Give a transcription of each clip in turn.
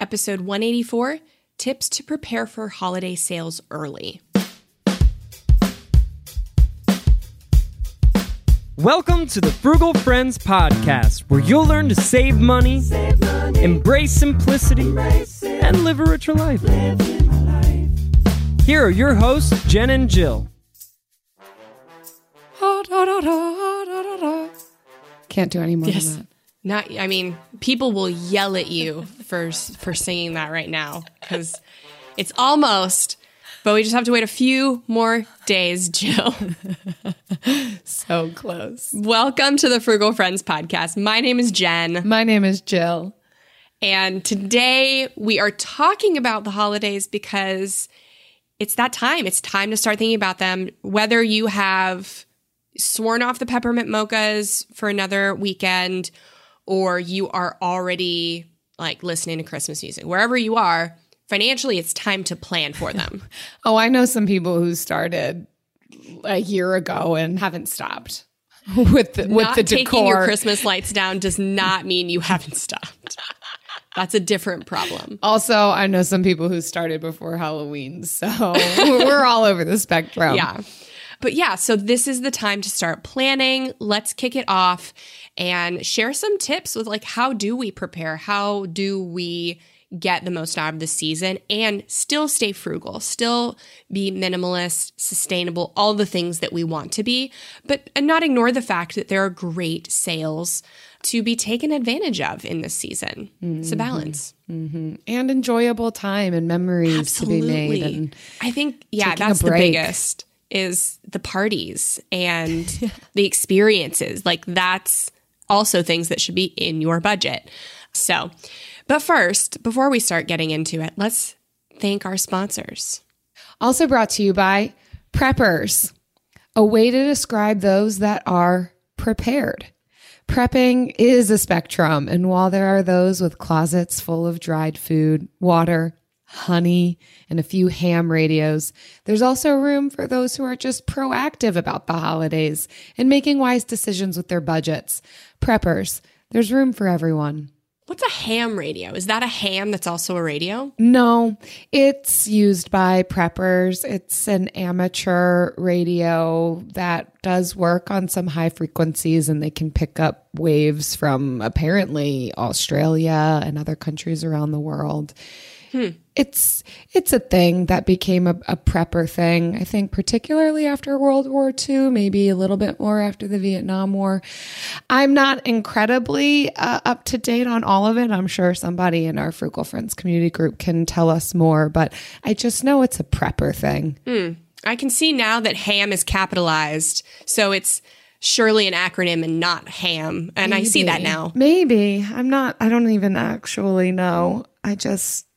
Episode 184 Tips to Prepare for Holiday Sales Early. Welcome to the Frugal Friends Podcast, where you'll learn to save money, embrace simplicity, and live a richer life. Here are your hosts, Jen and Jill. Can't do any more Yes. Not, I mean, people will yell at you for for singing that right now because it's almost, but we just have to wait a few more days, Jill. So close. Welcome to the Frugal Friends podcast. My name is Jen, My name is Jill. and today we are talking about the holidays because it's that time. It's time to start thinking about them. Whether you have sworn off the peppermint mochas for another weekend or you are already like listening to Christmas music, wherever you are, financially, it's time to plan for them. Oh, I know some people who started a year ago and haven't stopped with the with Not the taking your decor. Christmas lights down does not mean you haven't stopped. That's a different problem. also, I know some people who started before Halloween, so we're all over the spectrum. Yeah. But yeah, so this is the time to start planning. Let's kick it off and share some tips with like how do we prepare? How do we get the most out of the season and still stay frugal, still be minimalist, sustainable, all the things that we want to be, but and not ignore the fact that there are great sales to be taken advantage of in this season. It's a mm-hmm. balance. Mm-hmm. and enjoyable time and memories to be made. And I think yeah, that's the biggest is the parties and the experiences. Like that's also things that should be in your budget. So, but first, before we start getting into it, let's thank our sponsors. Also brought to you by preppers, a way to describe those that are prepared. Prepping is a spectrum, and while there are those with closets full of dried food, water, honey, and a few ham radios, there's also room for those who are just proactive about the holidays and making wise decisions with their budgets. Preppers, there's room for everyone. What's a ham radio? Is that a ham that's also a radio? No, it's used by preppers. It's an amateur radio that does work on some high frequencies and they can pick up waves from apparently Australia and other countries around the world. It's it's a thing that became a, a prepper thing. I think particularly after World War II, maybe a little bit more after the Vietnam War. I'm not incredibly uh, up to date on all of it. I'm sure somebody in our Frugal Friends community group can tell us more, but I just know it's a prepper thing. I can see now that ham is capitalized, so it's surely an acronym and not ham. And I see that now. Maybe I'm not. I don't even actually know. I just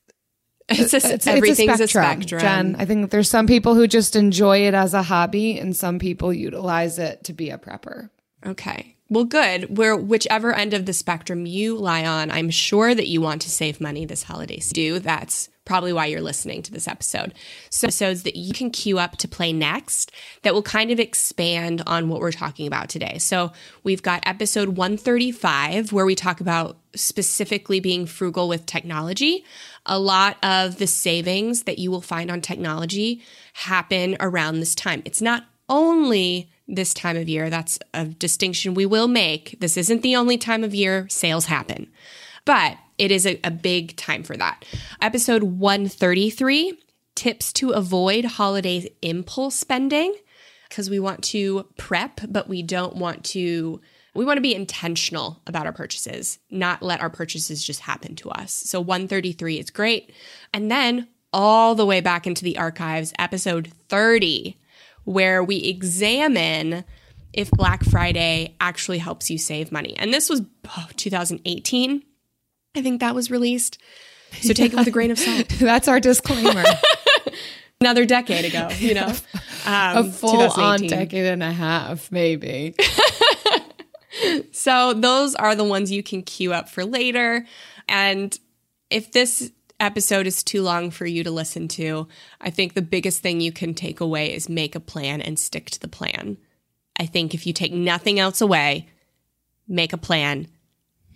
It's, a, it's, everything's it's a spectrum, Jen. I think there's some people who just enjoy it as a hobby, and some people utilize it to be a prepper. Okay. Well, good. Where whichever end of the spectrum you lie on, I'm sure that you want to save money this holiday season. do. That's probably why you're listening to this episode. So episodes that you can queue up to play next that will kind of expand on what we're talking about today. So we've got episode 135 where we talk about specifically being frugal with technology. A lot of the savings that you will find on technology happen around this time. It's not only this time of year. That's a distinction we will make. This isn't the only time of year sales happen. But it is a, a big time for that. Episode 133 Tips to Avoid Holiday Impulse Spending because we want to prep, but we don't want to. We want to be intentional about our purchases, not let our purchases just happen to us. So 133 is great. And then all the way back into the archives, episode 30, where we examine if Black Friday actually helps you save money. And this was oh, 2018. I think that was released. So take it with a grain of salt. That's our disclaimer. Another decade ago, you know, um, a full on decade and a half, maybe. So those are the ones you can queue up for later. And if this episode is too long for you to listen to, I think the biggest thing you can take away is make a plan and stick to the plan. I think if you take nothing else away, make a plan,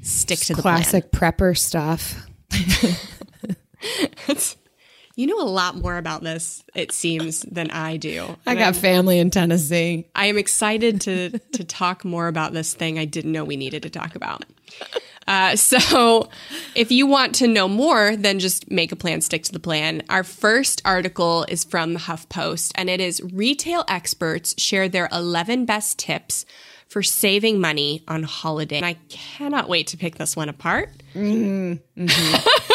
stick to the Classic prepper stuff. You know a lot more about this, it seems, than I do. I got family in Tennessee. I am excited to to talk more about this thing I didn't know we needed to talk about. Uh, so, if you want to know more than just make a plan, stick to the plan, our first article is from the HuffPost, and it is retail experts share their 11 best tips for saving money on holiday. And I cannot wait to pick this one apart. Mm-hmm. Mm-hmm.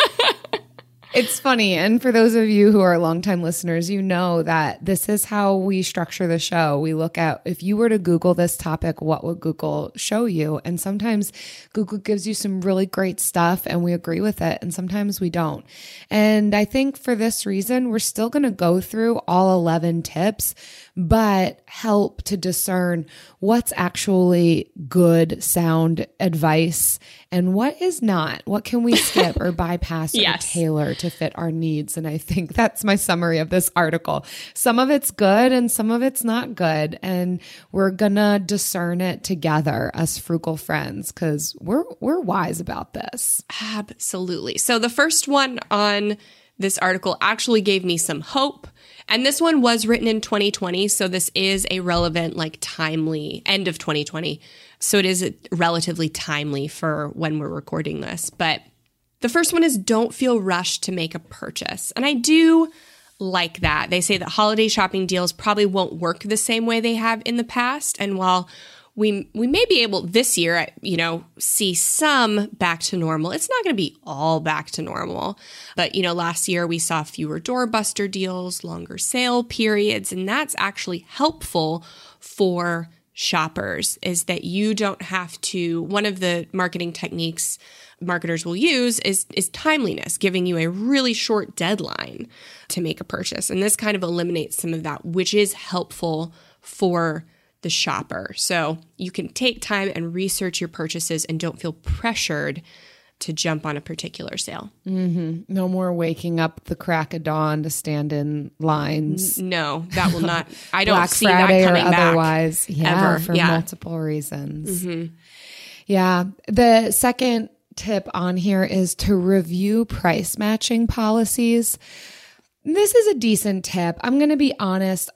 It's funny. And for those of you who are longtime listeners, you know that this is how we structure the show. We look at if you were to Google this topic, what would Google show you? And sometimes Google gives you some really great stuff and we agree with it. And sometimes we don't. And I think for this reason, we're still going to go through all 11 tips, but help to discern what's actually good, sound advice and what is not. What can we skip or bypass or Yes. tailor to fit our needs? And I think that's my summary of this article. Some of it's good and some of it's not good. And we're gonna discern it together as frugal friends because we're we're wise about this. Absolutely. So the first one on this article actually gave me some hope. And this one was written in 2020. So this is a relevant, like timely end of 2020. So it is relatively timely for when we're recording this. But the first one is don't feel rushed to make a purchase. And I do like that. They say that holiday shopping deals probably won't work the same way they have in the past. And while we we may be able this year, you know, see some back to normal. It's not going to be all back to normal, but you know, last year we saw fewer doorbuster deals, longer sale periods, and that's actually helpful for shoppers. Is that you don't have to. One of the marketing techniques marketers will use is is timeliness, giving you a really short deadline to make a purchase, and this kind of eliminates some of that, which is helpful for the shopper. So you can take time and research your purchases and don't feel pressured to jump on a particular sale. No more waking up the crack of dawn to stand in lines. No, that will not. I don't Black see Friday that or coming back. otherwise. Yeah, ever. for Yeah. Mm-hmm. multiple reasons. Yeah. The second tip on here is to review price matching policies. This is a decent tip. I'm going to be honest.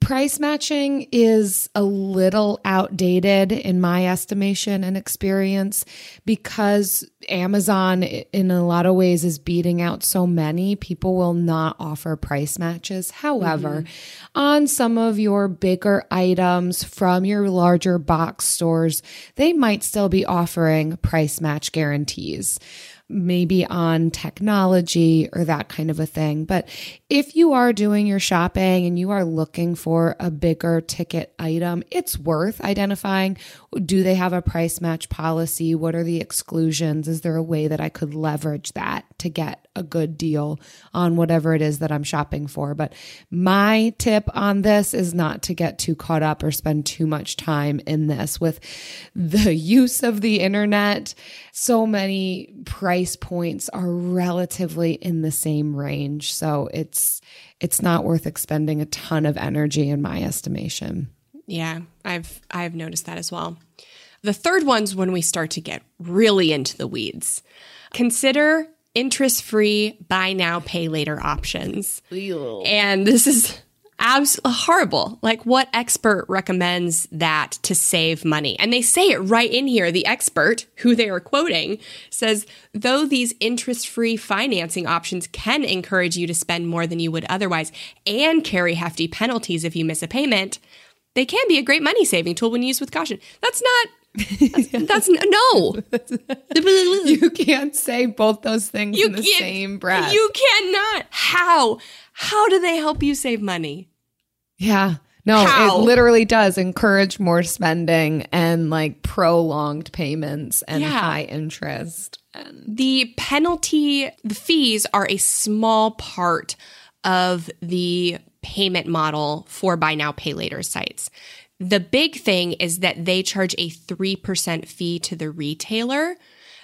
Price matching is a little outdated in my estimation and experience because Amazon, in a lot of ways, is beating out so many. People will not offer price matches. However, mm-hmm. on some of your bigger items from your larger box stores, they might still be offering price match guarantees maybe on technology or that kind of a thing. But if you are doing your shopping and you are looking for a bigger ticket item, it's worth identifying do they have a price match policy? What are the exclusions? Is there a way that I could leverage that to get a good deal on whatever it is that I'm shopping for? But my tip on this is not to get too caught up or spend too much time in this with the use of the internet. So many price points are relatively in the same range. So it's it's not worth expending a ton of energy in my estimation. Yeah, I've I've noticed that as well. The third one's when we start to get really into the weeds. Consider interest-free buy now pay later options. And this is Abs- horrible. Like, what expert recommends that to save money? And they say it right in here. The expert, who they are quoting, says, though these interest free financing options can encourage you to spend more than you would otherwise and carry hefty penalties if you miss a payment, they can be a great money saving tool when used with caution. That's not. That's, that's no. You can't say both those things You in the same breath. You cannot. How? How do they help you save money? yeah. No, How? it literally does encourage more spending and like prolonged payments and Yeah. high interest. And The penalty, the fees are a small part of the payment model for buy now, pay later sites. The big thing is that they charge a 3% fee to the retailer.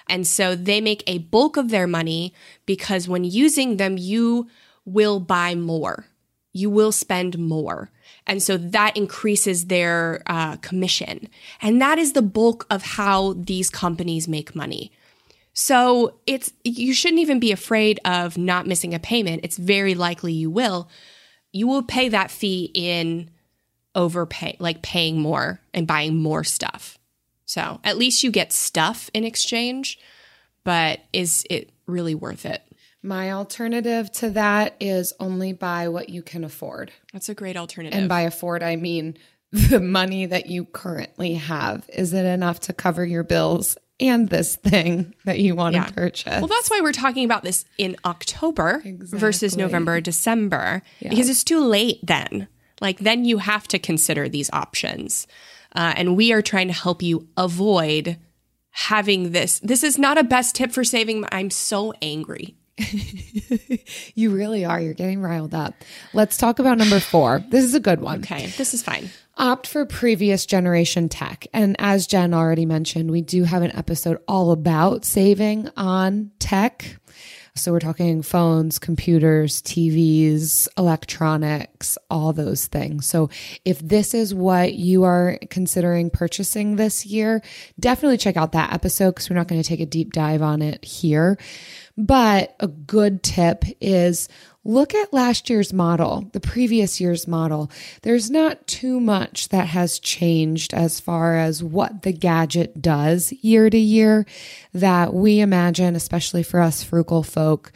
And so they make a bulk of their money because when using them, you will buy more. You will spend more. And so that increases their uh, commission. And that is the bulk of how these companies make money. So it's you shouldn't even be afraid of not missing a payment. It's very likely you will. You will pay that fee in overpay, like paying more and buying more stuff. So at least you get stuff in exchange, but is it really worth it? my alternative to that is only buy what you can afford. That's a great alternative. And by afford, I mean the money that you currently have. Is it enough to cover your bills and this thing that you want Yeah. to purchase? Well, that's why we're talking about this in October versus Exactly. November, December, because it's too late then. Like, then you have to consider these options. Uh, and we are trying to help you avoid having this. This is not a best tip for saving. I'm so angry. you really are. You're getting riled up. Let's talk about number four. This is a good one. Okay, this is fine. Opt for previous generation tech. And as Jen already mentioned, we do have an episode all about saving on tech. So we're talking phones, computers, TVs, electronics, all those things. So if this is what you are considering purchasing this year, definitely check out that episode because we're not going to take a deep dive on it here. But a good tip is look at last year's model, the previous year's model. There's not too much that has changed as far as what the gadget does year to year that we imagine, especially for us frugal folk.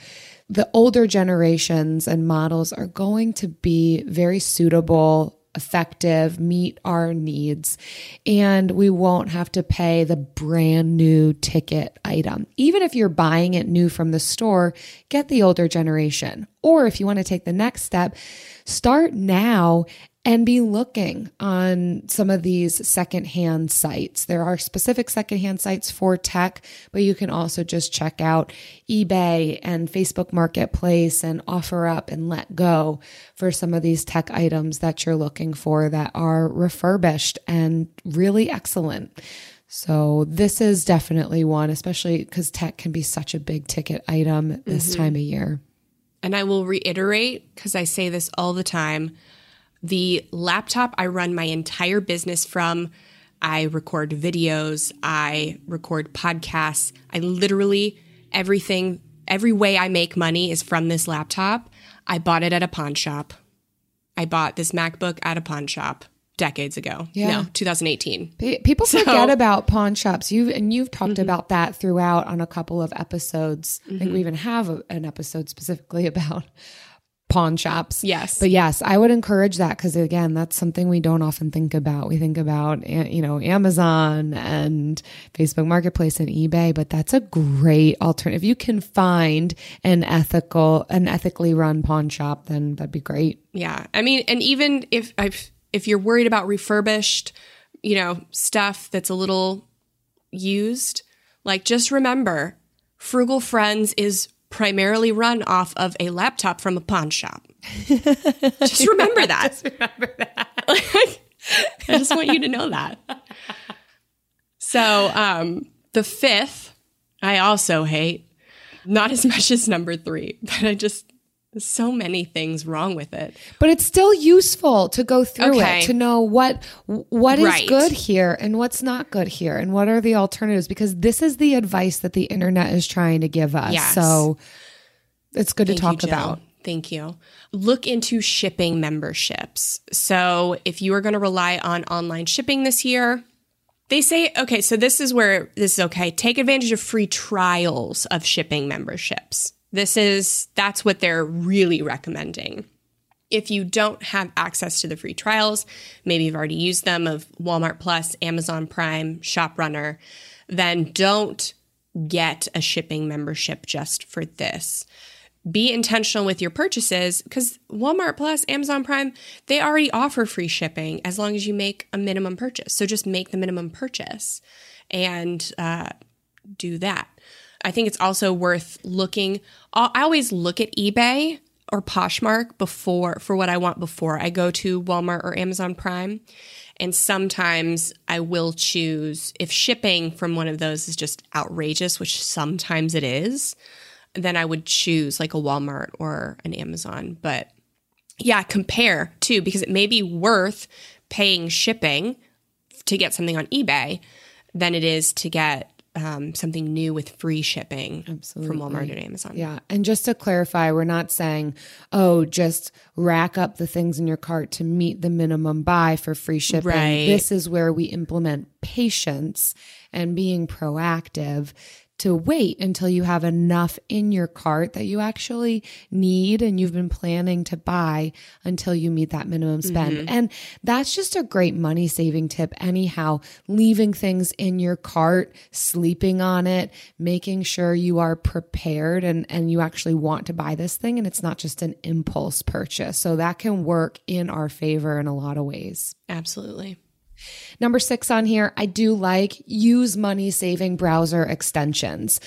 The older generations and models are going to be very suitable effective, meet our needs, and we won't have to pay the brand new ticket item. Even if you're buying it new from the store, get the older generation. Or if you want to take the next step, start now and be looking on some of these secondhand sites. There are specific secondhand sites for tech, but you can also just check out eBay and Facebook Marketplace and OfferUp and letgo for some of these tech items that you're looking for that are refurbished and really excellent. So this is definitely one, especially because tech can be such a big ticket item this mm-hmm. time of year. And I will reiterate because I say this all the time. The laptop I run my entire business from, I record videos, I record podcasts. I literally, everything, every way I make money is from this laptop. I bought it at a pawn shop. I bought this MacBook at a pawn shop decades ago. Yeah. No, 2018. Pe- People forget about pawn shops. You and you've talked mm-hmm. about that throughout on a couple of episodes. I think we mm-hmm. even have a, an episode specifically about pawn shops. Yes. but yes, I would encourage that because again, that's something we don't often think about. We think about you know Amazon and Facebook Marketplace and eBay, but that's a great alternative. If you can find an ethical, an ethically run pawn shop, then that'd be great. Yeah. I mean, and even if I've, if you're worried about refurbished, you know, stuff that's a little used, like just remember Frugal Friends is primarily run off of a laptop from a pawn shop. just remember that. just remember that. I just want you to know that. So, um, the fifth, I also hate, not as much as number three, but I just, there's so many things wrong with it. But it's still useful to go through Okay. it to know what what is Right. good here and what's not good here and what are the alternatives because this is the advice that the internet is trying to give us. Yes. So it's good to Thank you, talk Jill. about. Thank you. Look into shipping memberships. So, if you are going to rely on online shipping this year, they say, okay, so this is where this is okay. Take advantage of free trials of shipping memberships. This is, that's what they're really recommending. If you don't have access to the free trials, maybe you've already used them of Walmart Plus, Amazon Prime, ShopRunner, then don't get a shipping membership just for this. Be intentional with your purchases because Walmart Plus, Amazon Prime, they already offer free shipping as long as you make a minimum purchase. So just make the minimum purchase and uh, do that. I think it's also worth looking. I always look at eBay or Poshmark before for what I want before I go to Walmart or Amazon Prime. And sometimes I will choose if shipping from one of those is just outrageous, which sometimes it is, then I would choose like a Walmart or an Amazon. But yeah, compare too, because it may be worth paying shipping to get something on eBay than it is to get um, something new with free shipping Absolutely. from Walmart and Amazon. Yeah. And just to clarify, we're not saying, oh, just rack up the things in your cart to meet the minimum buy for free shipping. Right. This is where we implement patience and being proactive to wait until you have enough in your cart that you actually need and you've been planning to buy until you meet that minimum spend. Mm-hmm. And that's just a great money saving tip, anyhow. Leaving things in your cart, sleeping on it, making sure you are prepared and, and you actually want to buy this thing and it's not just an impulse purchase. So that can work in our favor in a lot of ways. Absolutely. Number six on here, I do like use money saving browser extensions.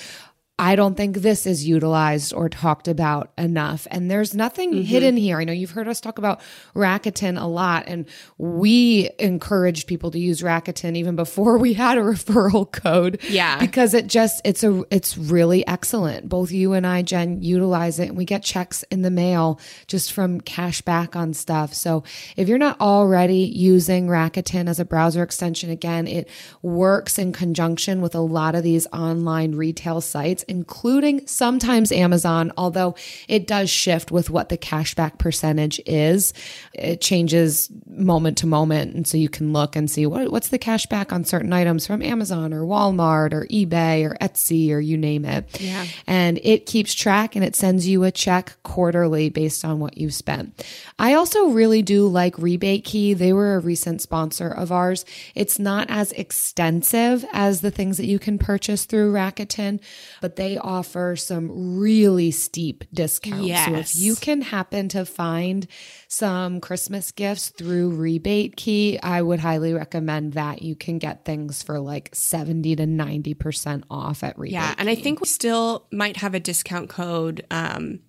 I don't think this is utilized or talked about enough. And there's nothing mm-hmm. hidden here. I know you've heard us talk about Rakuten a lot, and we encouraged people to use Rakuten even before we had a referral code. Yeah. Because it just it's a it's really excellent. Both you and I, Jen, utilize it and we get checks in the mail just from cash back on stuff. So if you're not already using Rakuten as a browser extension, again, it works in conjunction with a lot of these online retail sites including sometimes Amazon, although it does shift with what the cashback percentage is. It changes moment to moment. And so you can look and see what, what's the cashback on certain items from Amazon or Walmart or eBay or Etsy or you name it. Yeah. And it keeps track and it sends you a check quarterly based on what you've spent. I also really do like Rebate Key. They were a recent sponsor of ours. It's not as extensive as the things that you can purchase through Rakuten, but but they offer some really steep discounts. Yes. So if you can happen to find some Christmas gifts through Rebate Key, I would highly recommend that. You can get things for like 70 to 90% off at Rebate. Yeah. And I think we still might have a discount code, um,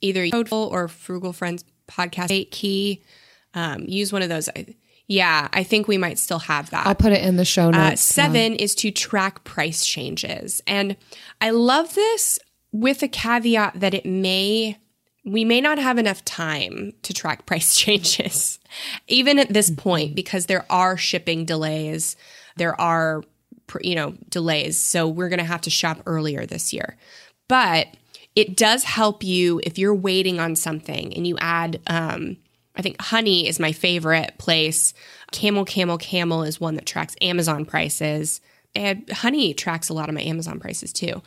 either code or Frugal Friends podcast key. Um, use one of those. Yeah, I think we might still have that. I'll put it in the show uh, notes. Uh, seven yeah. is to track price changes. And I love this with a caveat that it may, we may not have enough time to track price changes, even at this point, because there are shipping delays. There are, you know, delays. So we're going to have to shop earlier this year. But it does help you if you're waiting on something and you add, um, I think Honey is my favorite place. Camel, Camel, Camel is one that tracks Amazon prices. And Honey tracks a lot of my Amazon prices too.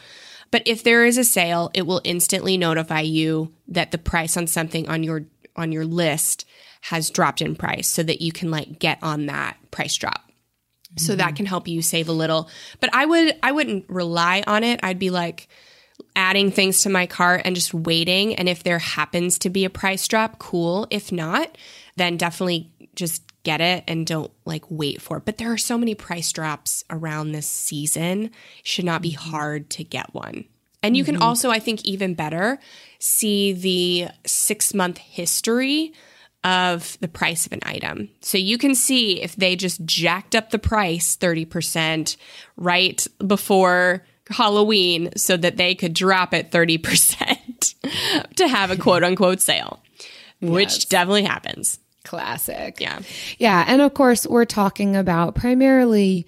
But if there is a sale, it will instantly notify you that the price on something on your on your list has dropped in price so that you can like get on that price drop. Mm-hmm. So that mm-hmm. can help you save a little. But I would I wouldn't rely on it. I'd be like adding things to my cart and just waiting. And if there happens to be a price drop, cool. If not, then definitely just get it and don't like wait for it. But there are so many price drops around this season. It should not be mm-hmm. hard to get one. And you mm-hmm. can also, I think, even better, see the six month history of the price of an item. So you can see if they just jacked up the price 30% right before Halloween so that they could drop it 30% to have a quote unquote sale, which yes. definitely happens. Classic. Yeah. Yeah. And of course, we're talking about primarily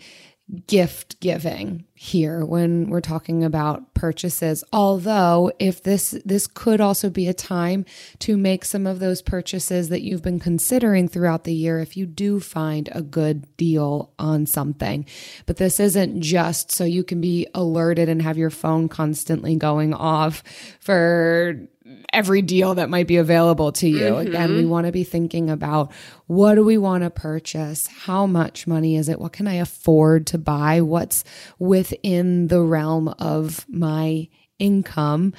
gift giving here when we're talking about purchases. Although if this this could also be a time to make some of those purchases that you've been considering throughout the year if you do find a good deal on something. But this isn't just so you can be alerted and have your phone constantly going off for every deal that might be available to you. Mm-hmm. Again, we want to be thinking about what do we want to purchase? How much money is it? What can I afford to buy? What's within the realm of my income?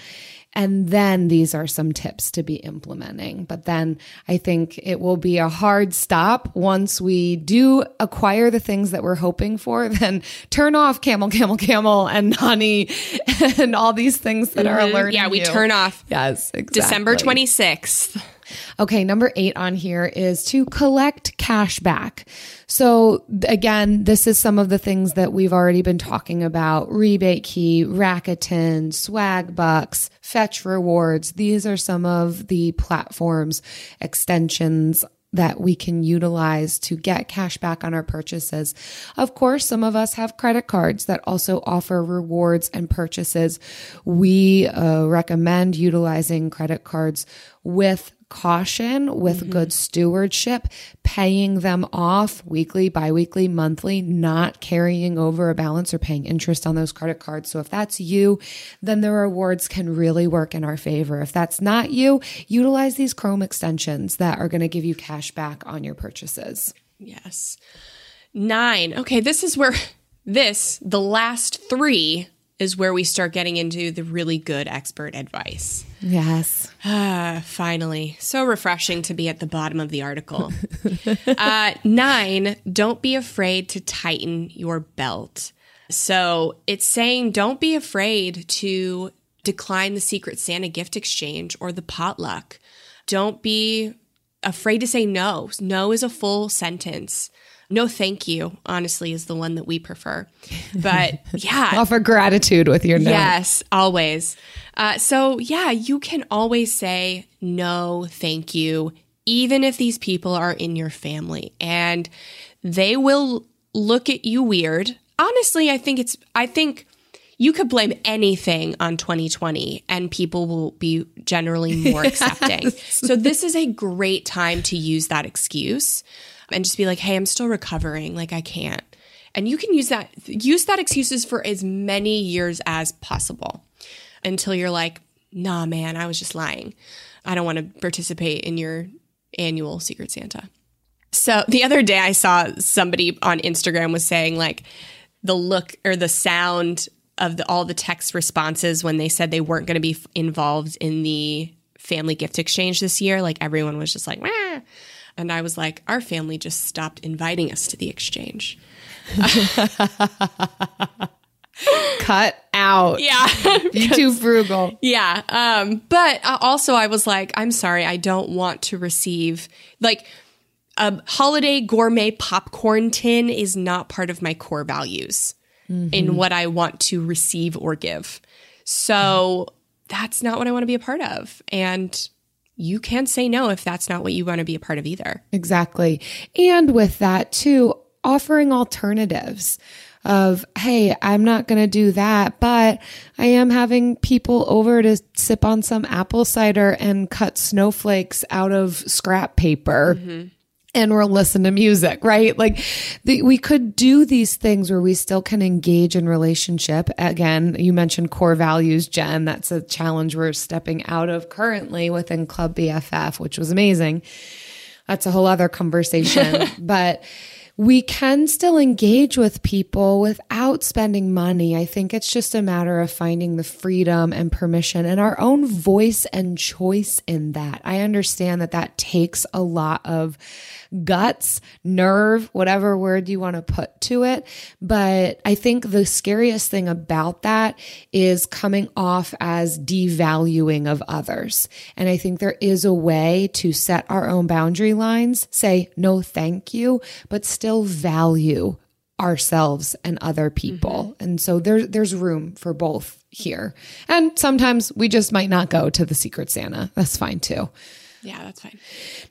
And then these are some tips to be implementing. But then I think it will be a hard stop once we do acquire the things that we're hoping for, then turn off camel, camel, camel and honey and all these things that mm-hmm. are alerting. Yeah, we you. turn off. Yes, exactly. December 26th. Okay, number eight on here is to collect cash back. So, again, this is some of the things that we've already been talking about rebate key, Rakuten, swag bucks, fetch rewards. These are some of the platforms, extensions that we can utilize to get cash back on our purchases. Of course, some of us have credit cards that also offer rewards and purchases. We uh, recommend utilizing credit cards with caution with mm-hmm. good stewardship, paying them off weekly, biweekly, monthly, not carrying over a balance or paying interest on those credit cards. So if that's you, then the rewards can really work in our favor. If that's not you, utilize these Chrome extensions that are going to give you cash back on your purchases. Yes. Nine. Okay, this is where this, the last three, is where we start getting into the really good expert advice. Yes. Ah, finally. So refreshing to be at the bottom of the article. uh, nine, don't be afraid to tighten your belt. So it's saying don't be afraid to decline the Secret Santa gift exchange or the potluck. Don't be afraid to say no. No is a full sentence. No, thank you, honestly, is the one that we prefer. But yeah. Offer gratitude with your no. Yes, always. Uh, so yeah, you can always say no, thank you, even if these people are in your family and they will look at you weird. Honestly, I think it's, I think you could blame anything on 2020 and people will be generally more accepting. yes. So this is a great time to use that excuse and just be like, hey, I'm still recovering. Like, I can't. And you can use that, use that excuses for as many years as possible until you're like, nah, man, I was just lying. I don't want to participate in your annual Secret Santa. So the other day I saw somebody on Instagram was saying like the look or the sound of the, all the text responses when they said they weren't going to be involved in the family gift exchange this year. Like everyone was just like, Wah. And I was like, our family just stopped inviting us to the exchange. Cut out. Yeah. Be too frugal. Yeah. Um, but also, I was like, I'm sorry, I don't want to receive, like, a holiday gourmet popcorn tin is not part of my core values mm-hmm. in what I want to receive or give. So that's not what I want to be a part of. And you can't say no if that's not what you want to be a part of either. Exactly. And with that, too, offering alternatives of, hey, I'm not going to do that, but I am having people over to sip on some apple cider and cut snowflakes out of scrap paper. Mm-hmm and we'll listen to music, right? Like the, we could do these things where we still can engage in relationship. Again, you mentioned core values, Jen. That's a challenge we're stepping out of currently within Club BFF, which was amazing. That's a whole other conversation, but we can still engage with people without spending money. I think it's just a matter of finding the freedom and permission and our own voice and choice in that. I understand that that takes a lot of guts, nerve, whatever word you want to put to it. But I think the scariest thing about that is coming off as devaluing of others. And I think there is a way to set our own boundary lines, say no, thank you, but still value ourselves and other people. Mm-hmm. And so there's there's room for both here. And sometimes we just might not go to the secret Santa. That's fine too. Yeah, that's fine.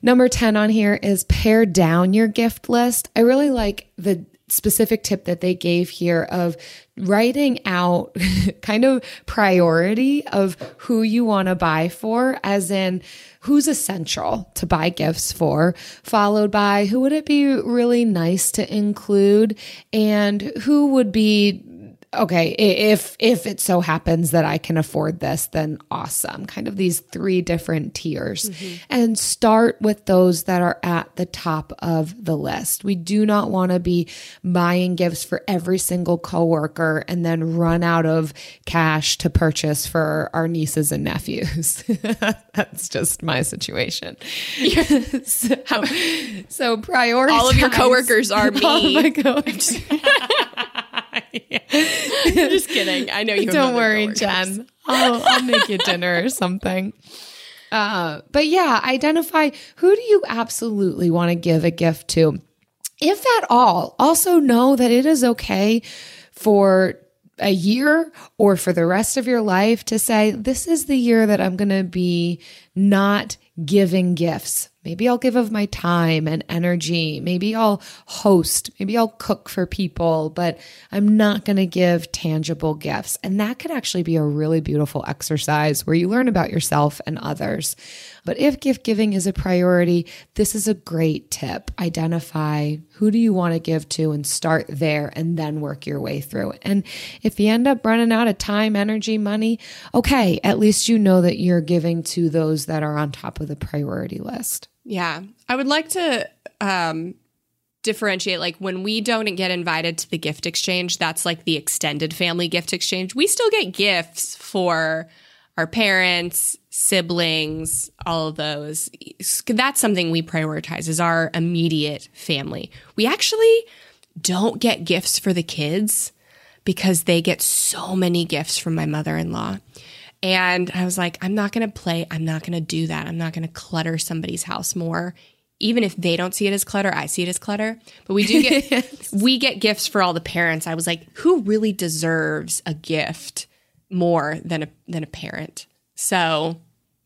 Number 10 on here is pare down your gift list. I really like the specific tip that they gave here of writing out kind of priority of who you want to buy for, as in who's essential to buy gifts for, followed by who would it be really nice to include and who would be okay, if if it so happens that I can afford this, then awesome. Kind of these three different tiers. Mm-hmm. And start with those that are at the top of the list. We do not want to be buying gifts for every single coworker and then run out of cash to purchase for our nieces and nephews. That's just my situation. so, so prioritize. All of your coworkers are me. All my coworkers. Just kidding. I know you. Don't worry, Jen. I'll, I'll make you dinner or something. Uh, but yeah, identify who do you absolutely want to give a gift to, if at all. Also, know that it is okay for a year or for the rest of your life to say, This is the year that I'm going to be not giving gifts. Maybe I'll give of my time and energy. Maybe I'll host. Maybe I'll cook for people, but I'm not going to give tangible gifts. And that could actually be a really beautiful exercise where you learn about yourself and others. But if gift giving is a priority, this is a great tip. Identify who do you want to give to and start there and then work your way through. And if you end up running out of time, energy, money, okay, at least you know that you're giving to those that are on top of the priority list. Yeah. I would like to um, differentiate like when we don't get invited to the gift exchange, that's like the extended family gift exchange. We still get gifts for our parents, siblings, all of those. That's something we prioritize is our immediate family. We actually don't get gifts for the kids because they get so many gifts from my mother-in-law. And I was like, I'm not going to play. I'm not going to do that. I'm not going to clutter somebody's house more. Even if they don't see it as clutter, I see it as clutter. But we do get yes. we get gifts for all the parents. I was like, who really deserves a gift more than a than a parent? So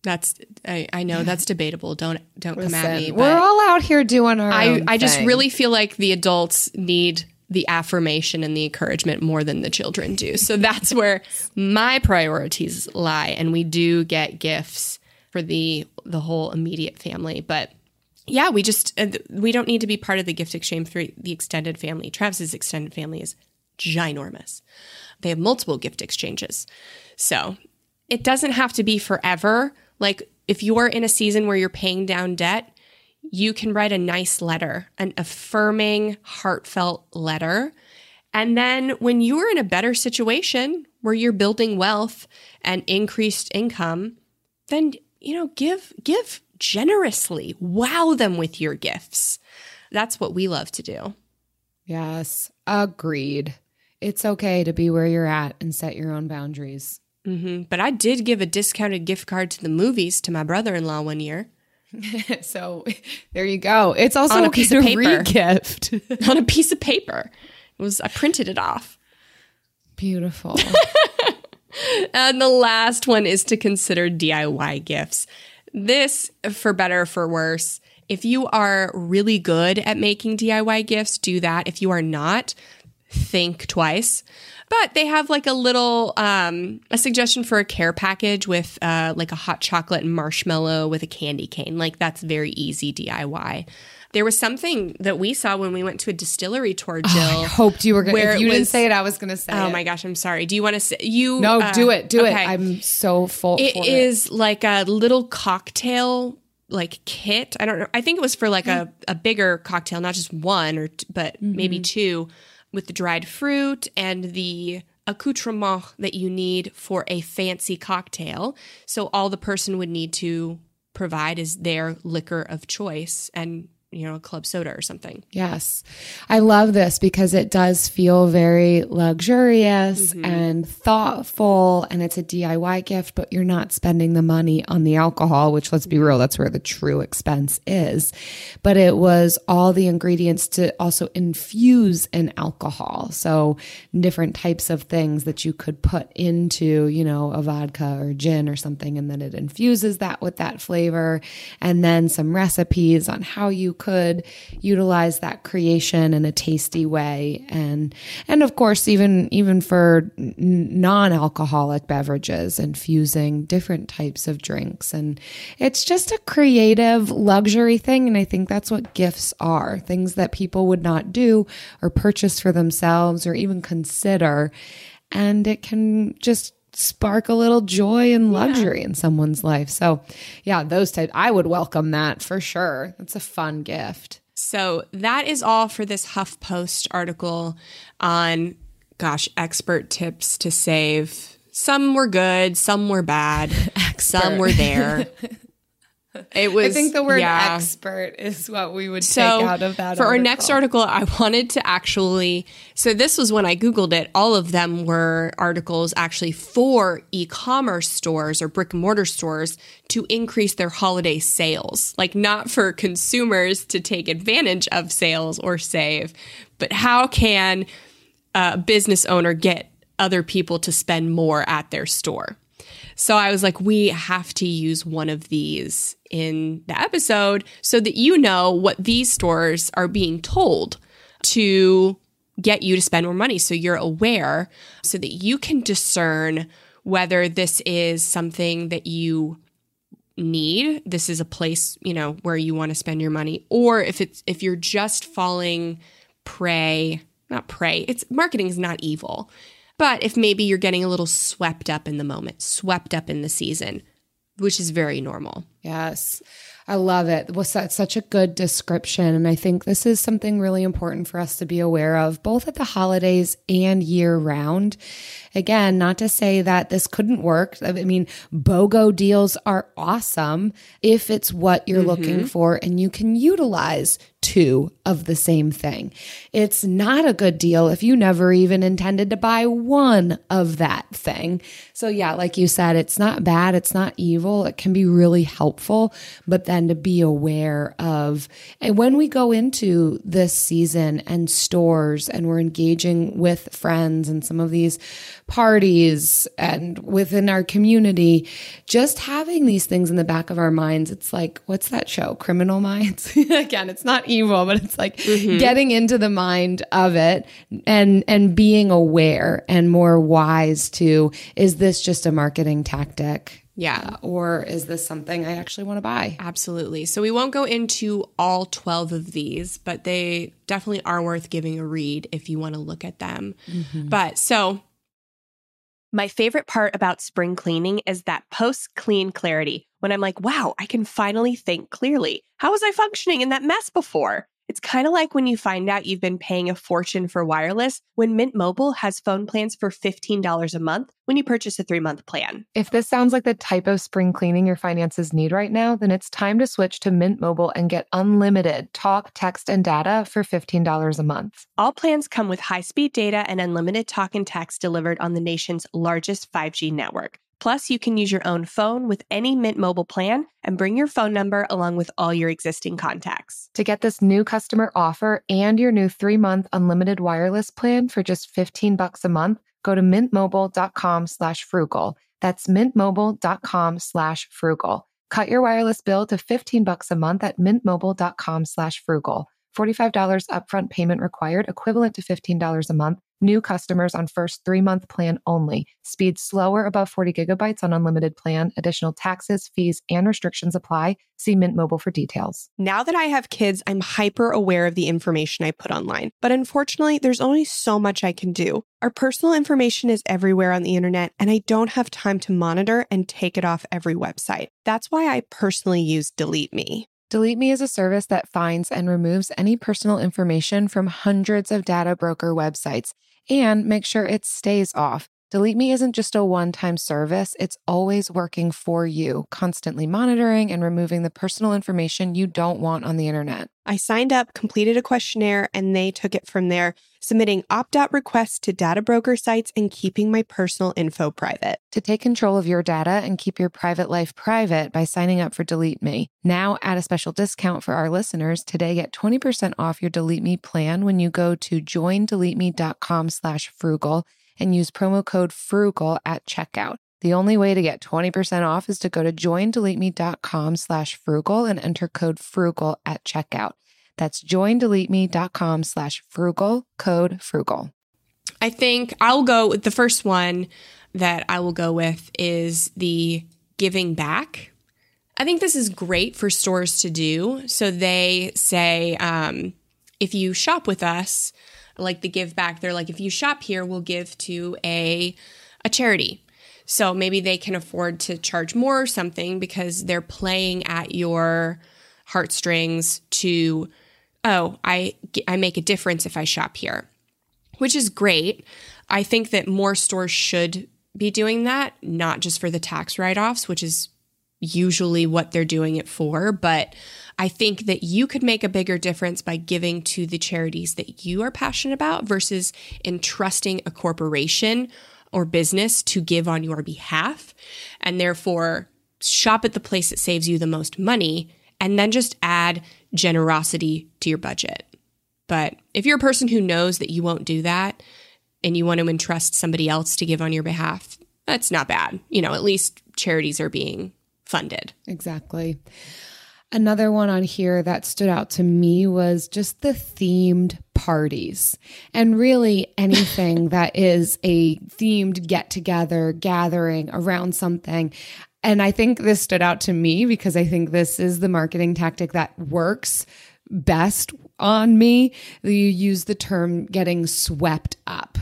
that's I, I know that's debatable. Don't don't Listen, come at me. We're all out here doing our. I I just really feel like the adults need the affirmation and the encouragement more than the children do. So that's where my priorities lie and we do get gifts for the the whole immediate family, but yeah, we just uh, we don't need to be part of the gift exchange for the extended family. Travis's extended family is ginormous. They have multiple gift exchanges. So, it doesn't have to be forever. Like if you're in a season where you're paying down debt, you can write a nice letter, an affirming, heartfelt letter. And then when you're in a better situation where you're building wealth and increased income, then you know, give give generously. Wow them with your gifts. That's what we love to do. Yes, agreed. It's okay to be where you're at and set your own boundaries. Mm-hmm. But I did give a discounted gift card to the movies to my brother in law one year. so there you go. It's also on a piece of paper gift on a piece of paper. It was I printed it off. Beautiful. and the last one is to consider DIY gifts. This, for better for worse, if you are really good at making DIY gifts, do that. If you are not, think twice. But they have like a little um, a suggestion for a care package with uh, like a hot chocolate and marshmallow with a candy cane. Like that's very easy DIY. There was something that we saw when we went to a distillery tour, Jill. Oh, I hoped you were going. to If you was, didn't say it, I was going to say. Oh it. my gosh, I'm sorry. Do you want to say you? No, uh, do it, do okay. it. I'm so full. It is it. like a little cocktail like kit. I don't know. I think it was for like a, a bigger cocktail, not just one or t- but mm-hmm. maybe two with the dried fruit and the accoutrement that you need for a fancy cocktail. So all the person would need to provide is their liquor of choice and you know, a club soda or something. Yes. I love this because it does feel very luxurious mm-hmm. and thoughtful and it's a DIY gift, but you're not spending the money on the alcohol, which let's be real, that's where the true expense is. But it was all the ingredients to also infuse an alcohol. So different types of things that you could put into, you know, a vodka or gin or something and then it infuses that with that flavor and then some recipes on how you could utilize that creation in a tasty way. And and of course even even for non-alcoholic beverages infusing different types of drinks. And it's just a creative luxury thing. And I think that's what gifts are things that people would not do or purchase for themselves or even consider. And it can just spark a little joy and luxury yeah. in someone's life. So, yeah, those types, I would welcome that for sure. It's a fun gift. So, that is all for this HuffPost article on, gosh, expert tips to save. Some were good, some were bad, some were there. It was. I think the word yeah. expert is what we would so take out of that. For article. our next article, I wanted to actually. So this was when I googled it. All of them were articles actually for e-commerce stores or brick and mortar stores to increase their holiday sales, like not for consumers to take advantage of sales or save, but how can a business owner get other people to spend more at their store? So I was like, we have to use one of these in the episode so that you know what these stores are being told to get you to spend more money. So you're aware so that you can discern whether this is something that you need this is a place you know where you want to spend your money or if it's if you're just falling prey not prey it's marketing is not evil but if maybe you're getting a little swept up in the moment, swept up in the season, which is very normal. Yes. I love it. Was that such a good description? And I think this is something really important for us to be aware of, both at the holidays and year round. Again, not to say that this couldn't work. I mean, BOGO deals are awesome if it's what you're mm-hmm. looking for and you can utilize two of the same thing. It's not a good deal if you never even intended to buy one of that thing. So, yeah, like you said, it's not bad, it's not evil, it can be really helpful, but then to be aware of. And when we go into this season and stores and we're engaging with friends and some of these parties and within our community, just having these things in the back of our minds, it's like, what's that show? Criminal Minds? Again, it's not evil, but it's like mm-hmm. getting into the mind of it and and being aware and more wise to is this just a marketing tactic? Yeah. Uh, or is this something I actually want to buy? Absolutely. So we won't go into all 12 of these, but they definitely are worth giving a read if you want to look at them. Mm-hmm. But so my favorite part about spring cleaning is that post clean clarity when I'm like, wow, I can finally think clearly. How was I functioning in that mess before? It's kind of like when you find out you've been paying a fortune for wireless when Mint Mobile has phone plans for $15 a month when you purchase a three month plan. If this sounds like the type of spring cleaning your finances need right now, then it's time to switch to Mint Mobile and get unlimited talk, text, and data for $15 a month. All plans come with high speed data and unlimited talk and text delivered on the nation's largest 5G network. Plus, you can use your own phone with any Mint Mobile plan and bring your phone number along with all your existing contacts. To get this new customer offer and your new 3-month unlimited wireless plan for just 15 bucks a month, go to mintmobile.com/frugal. That's mintmobile.com/frugal. Cut your wireless bill to 15 bucks a month at mintmobile.com/frugal. $45 upfront payment required, equivalent to $15 a month. New customers on first three month plan only. Speed slower above 40 gigabytes on unlimited plan. Additional taxes, fees, and restrictions apply. See Mint Mobile for details. Now that I have kids, I'm hyper aware of the information I put online. But unfortunately, there's only so much I can do. Our personal information is everywhere on the internet, and I don't have time to monitor and take it off every website. That's why I personally use Delete Me. Delete Me is a service that finds and removes any personal information from hundreds of data broker websites and make sure it stays off. Delete Me isn't just a one time service, it's always working for you, constantly monitoring and removing the personal information you don't want on the internet. I signed up, completed a questionnaire, and they took it from there, submitting opt out requests to data broker sites and keeping my personal info private. To take control of your data and keep your private life private by signing up for Delete Me. Now, at a special discount for our listeners, today get 20% off your Delete Me plan when you go to joindeleteme.com slash frugal and use promo code FRUGAL at checkout. The only way to get 20% off is to go to joindeleteme.com slash frugal and enter code FRUGAL at checkout. That's joindeleteme.com slash frugal, code frugal. I think I'll go with the first one that I will go with is the giving back. I think this is great for stores to do. So they say, um, if you shop with us, like the give back, they're like, if you shop here, we'll give to a a charity. So maybe they can afford to charge more or something because they're playing at your heartstrings to, oh, I I make a difference if I shop here, which is great. I think that more stores should be doing that, not just for the tax write offs, which is usually what they're doing it for, but I think that you could make a bigger difference by giving to the charities that you are passionate about versus entrusting a corporation or business to give on your behalf. And therefore, shop at the place that saves you the most money and then just add generosity to your budget. But if you're a person who knows that you won't do that and you want to entrust somebody else to give on your behalf, that's not bad. You know, at least charities are being funded. Exactly. Another one on here that stood out to me was just the themed parties and really anything that is a themed get together, gathering around something. And I think this stood out to me because I think this is the marketing tactic that works best on me. You use the term getting swept up.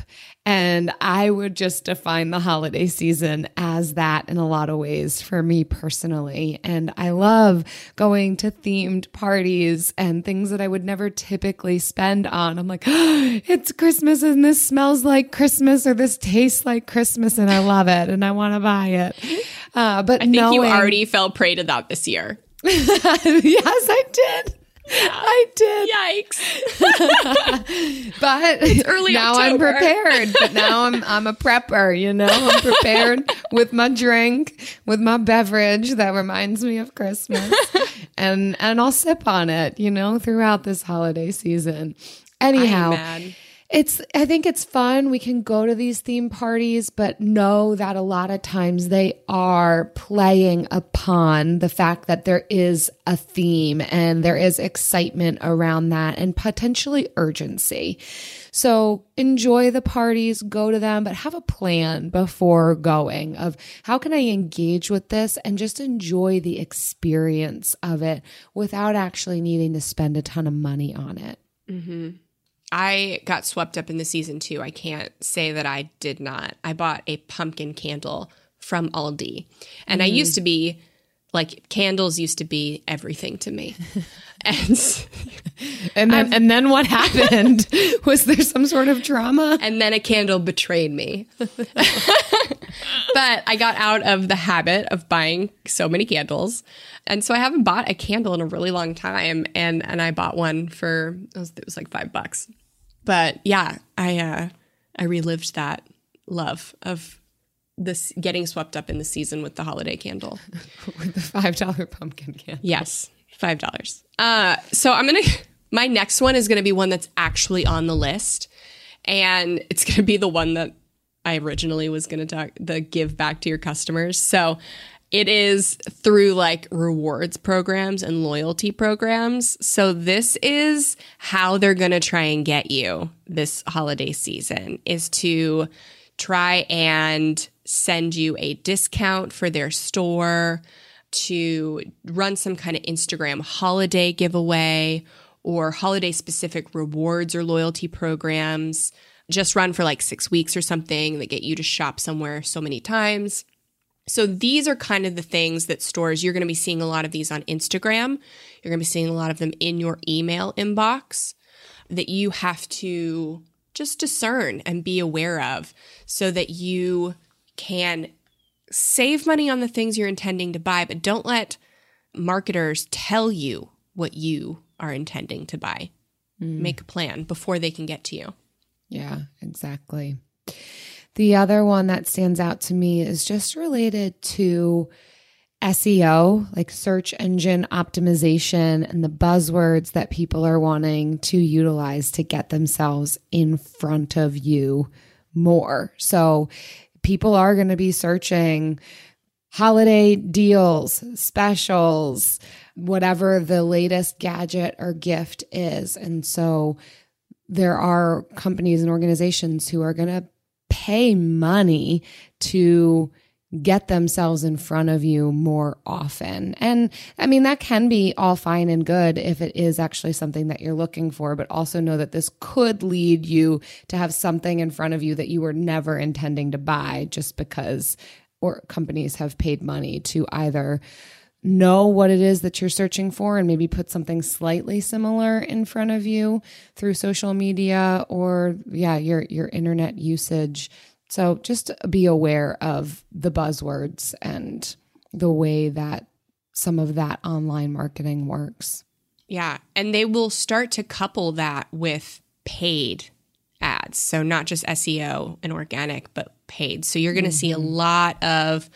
And I would just define the holiday season as that in a lot of ways for me personally. And I love going to themed parties and things that I would never typically spend on. I'm like, oh, it's Christmas and this smells like Christmas or this tastes like Christmas and I love it and I want to buy it. Uh, but I think knowing- you already fell prey to that this year. yes, I did. I did. Yikes. But early now I'm prepared. But now I'm I'm a prepper, you know. I'm prepared with my drink, with my beverage that reminds me of Christmas. and and I'll sip on it, you know, throughout this holiday season. Anyhow. It's I think it's fun. We can go to these theme parties, but know that a lot of times they are playing upon the fact that there is a theme and there is excitement around that and potentially urgency. So enjoy the parties, go to them, but have a plan before going of how can I engage with this and just enjoy the experience of it without actually needing to spend a ton of money on it. Mm-hmm. I got swept up in the season too. I can't say that I did not. I bought a pumpkin candle from Aldi. And I mm-hmm. used to be like candles used to be everything to me. and And then, and then what happened? Was there some sort of drama? and then a candle betrayed me. but I got out of the habit of buying so many candles. And so I haven't bought a candle in a really long time and and I bought one for it was, it was like 5 bucks. But yeah, I uh I relived that love of this getting swept up in the season with the holiday candle. With the five dollar pumpkin candle. Yes, five dollars. Uh, so I'm gonna. My next one is gonna be one that's actually on the list, and it's gonna be the one that I originally was gonna talk the give back to your customers. So it is through like rewards programs and loyalty programs. So this is how they're gonna try and get you this holiday season is to try and send you a discount for their store to run some kind of Instagram holiday giveaway or holiday specific rewards or loyalty programs. Just run for like six weeks or something that get you to shop somewhere so many times. So these are kind of the things that stores, you're going to be seeing a lot of these on Instagram. You're going to be seeing a lot of them in your email inbox that you have to just discern and be aware of so that you can save money on the things you're intending to buy, but don't let marketers tell you what you are intending to buy. Mm. Make a plan before they can get to you. Yeah, exactly. The other one that stands out to me is just related to SEO, like search engine optimization, and the buzzwords that people are wanting to utilize to get themselves in front of you more. So people are going to be searching holiday deals, specials, whatever the latest gadget or gift is. And so there are companies and organizations who are going to pay money to get themselves in front of you more often. And I mean, that can be all fine and good if it is actually something that you're looking for, but also know that this could lead you to have something in front of you that you were never intending to buy just because or companies have paid money to either know what it is that you're searching for and maybe put something slightly similar in front of you through social media or yeah your your internet usage so just be aware of the buzzwords and the way that some of that online marketing works yeah and they will start to couple that with paid ads so not just SEO and organic but paid so you're going to mm-hmm. see a lot of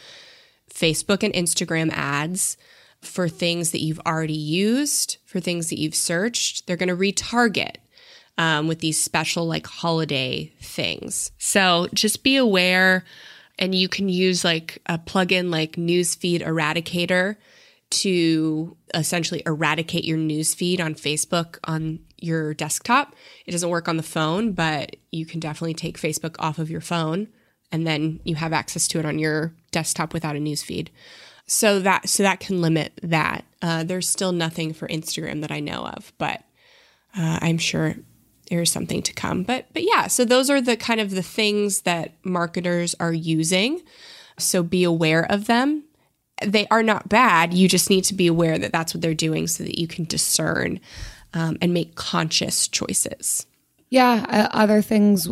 Facebook and Instagram ads for things that you've already used, for things that you've searched. They're going to retarget um, with these special, like holiday things. So just be aware, and you can use like a plugin like Newsfeed Eradicator to essentially eradicate your newsfeed on Facebook on your desktop. It doesn't work on the phone, but you can definitely take Facebook off of your phone and then you have access to it on your desktop without a newsfeed. So that so that can limit that. Uh, there's still nothing for Instagram that I know of, but uh, I'm sure there's something to come. But but yeah, so those are the kind of the things that marketers are using. So be aware of them. They are not bad. You just need to be aware that that's what they're doing, so that you can discern um, and make conscious choices. Yeah, uh, other things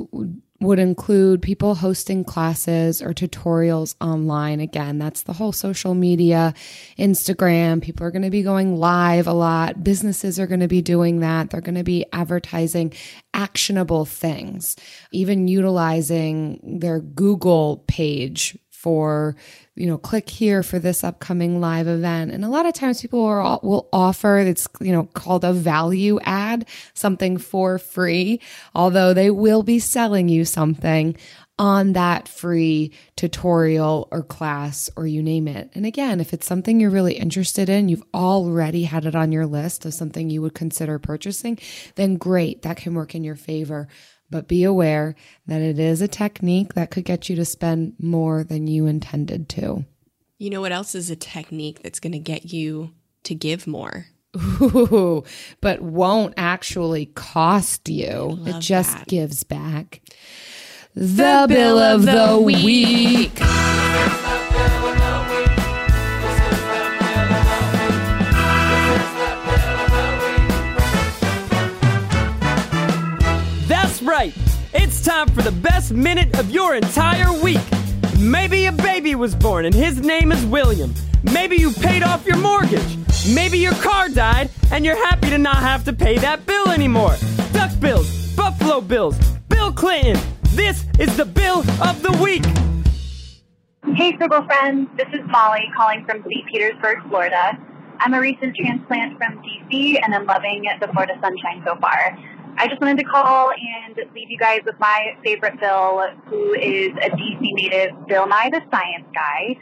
would include people hosting classes or tutorials online. Again, that's the whole social media, Instagram. People are going to be going live a lot. Businesses are going to be doing that. They're going to be advertising actionable things, even utilizing their Google page for you know click here for this upcoming live event and a lot of times people are, will offer it's you know called a value add something for free although they will be selling you something on that free tutorial or class or you name it. And again, if it's something you're really interested in, you've already had it on your list of something you would consider purchasing, then great, that can work in your favor. But be aware that it is a technique that could get you to spend more than you intended to. You know what else is a technique that's going to get you to give more? Ooh, but won't actually cost you. It just that. gives back. The, the bill, bill, of the, the week. week. It's time for the best minute of your entire week. Maybe a baby was born and his name is William. Maybe you paid off your mortgage. Maybe your car died and you're happy to not have to pay that bill anymore. Duck bills, Buffalo Bills, Bill Clinton. This is the bill of the week. Hey, Frugal friends. This is Molly calling from St. Petersburg, Florida. I'm a recent transplant from DC and I'm loving the Florida sunshine so far. I just wanted to call and leave you guys with my favorite Bill, who is a DC native, Bill Nye the Science Guy.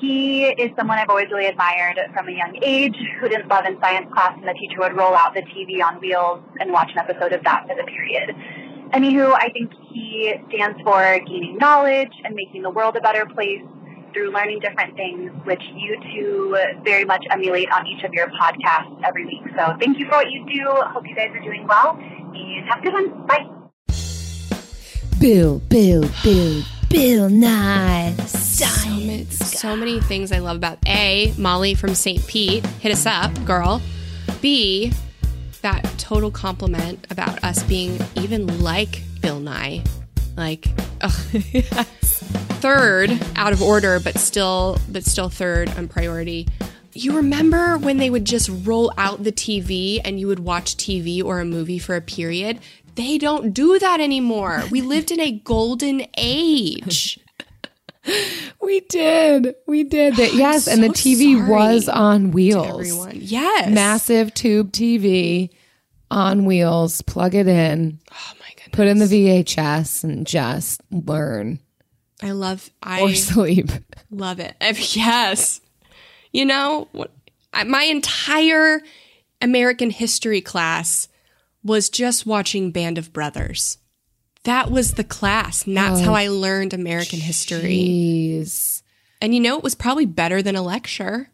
He is someone I've always really admired from a young age, who didn't love in science class and the teacher would roll out the TV on wheels and watch an episode of that for the period. Anywho, I think he stands for gaining knowledge and making the world a better place through learning different things, which you two very much emulate on each of your podcasts every week. So thank you for what you do. Hope you guys are doing well and have a good one. Bye. Bill, Bill, Bill, Bill Nye. So many, so many things I love about A, Molly from St. Pete. Hit us up, girl. B, that total compliment about us being even like Bill Nye. Like, ugh, yes. Third out of order, but still, but still third on priority. You remember when they would just roll out the TV and you would watch TV or a movie for a period? They don't do that anymore. We lived in a golden age. we did. We did that. Yes, and the TV was on wheels. Yes. Massive tube TV on wheels. Plug it in. Oh my goodness. Put in the VHS and just learn. I love I or sleep. love it. Yes. You know, what, my entire American history class was just watching Band of Brothers. That was the class. And that's how oh, I learned American history. And you know, it was probably better than a lecture.